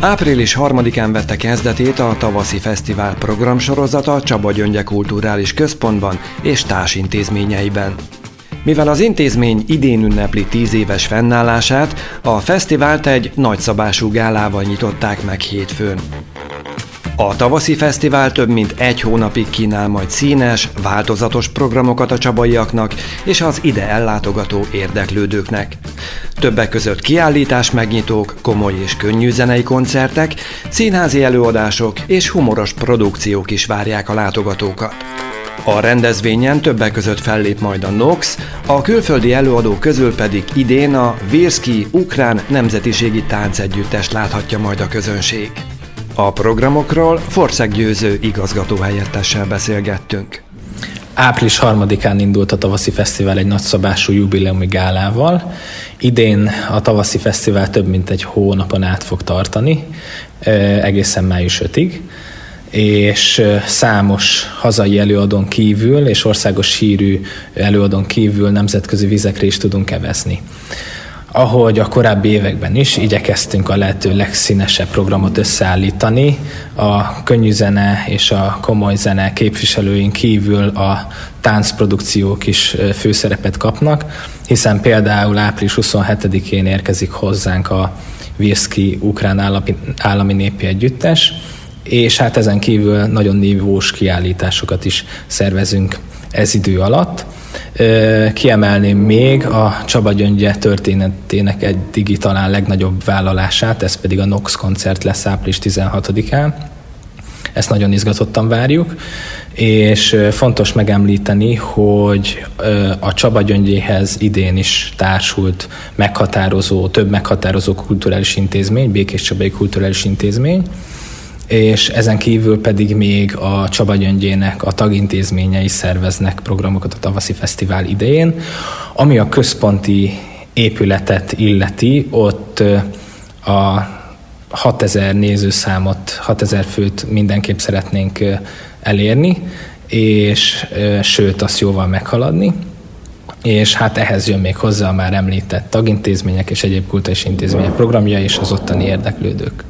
Április 3-án vette kezdetét a tavaszi fesztivál programsorozata Csaba Gyöngye Kulturális Központban és társintézményeiben. Mivel az intézmény idén ünnepli 10 éves fennállását, a fesztivált egy nagyszabású gálával nyitották meg hétfőn. A tavaszi fesztivál több mint egy hónapig kínál majd színes, változatos programokat a csabaiaknak és az ide ellátogató érdeklődőknek. Többek között kiállítás megnyitók, komoly és könnyű zenei koncertek, színházi előadások és humoros produkciók is várják a látogatókat. A rendezvényen többek között fellép majd a Nox, a külföldi előadók közül pedig idén a Virski Ukrán Nemzetiségi Táncegyüttest láthatja majd a közönség. A programokról Forszeg Győző igazgatóhelyettessel beszélgettünk. Április 3-án indult a tavaszi fesztivál egy nagyszabású jubileumi gálával. Idén a tavaszi fesztivál több mint egy hónapon át fog tartani, egészen május 5-ig és számos hazai előadón kívül és országos hírű előadón kívül nemzetközi vizekre is tudunk evezni. Ahogy a korábbi években is, igyekeztünk a lehető legszínesebb programot összeállítani. A könnyű zene és a komoly zene képviselőink kívül a táncprodukciók is főszerepet kapnak, hiszen például április 27-én érkezik hozzánk a Virszki Ukrán Állami, Állami Népi Együttes, és hát ezen kívül nagyon nívós kiállításokat is szervezünk ez idő alatt. Kiemelném még a Csaba Gyöngye történetének egy talán legnagyobb vállalását, ez pedig a Nox koncert lesz április 16-án. Ezt nagyon izgatottan várjuk, és fontos megemlíteni, hogy a Csaba Gyöngyéhez idén is társult meghatározó, több meghatározó kulturális intézmény, Békés Csabai Kulturális Intézmény, és ezen kívül pedig még a Csaba Gyöngyének a tagintézményei szerveznek programokat a tavaszi fesztivál idején. Ami a központi épületet illeti, ott a 6000 nézőszámot, 6000 főt mindenképp szeretnénk elérni, és sőt, azt jóval meghaladni és hát ehhez jön még hozzá a már említett tagintézmények és egyéb kultúrás intézmények programja és az ottani érdeklődők.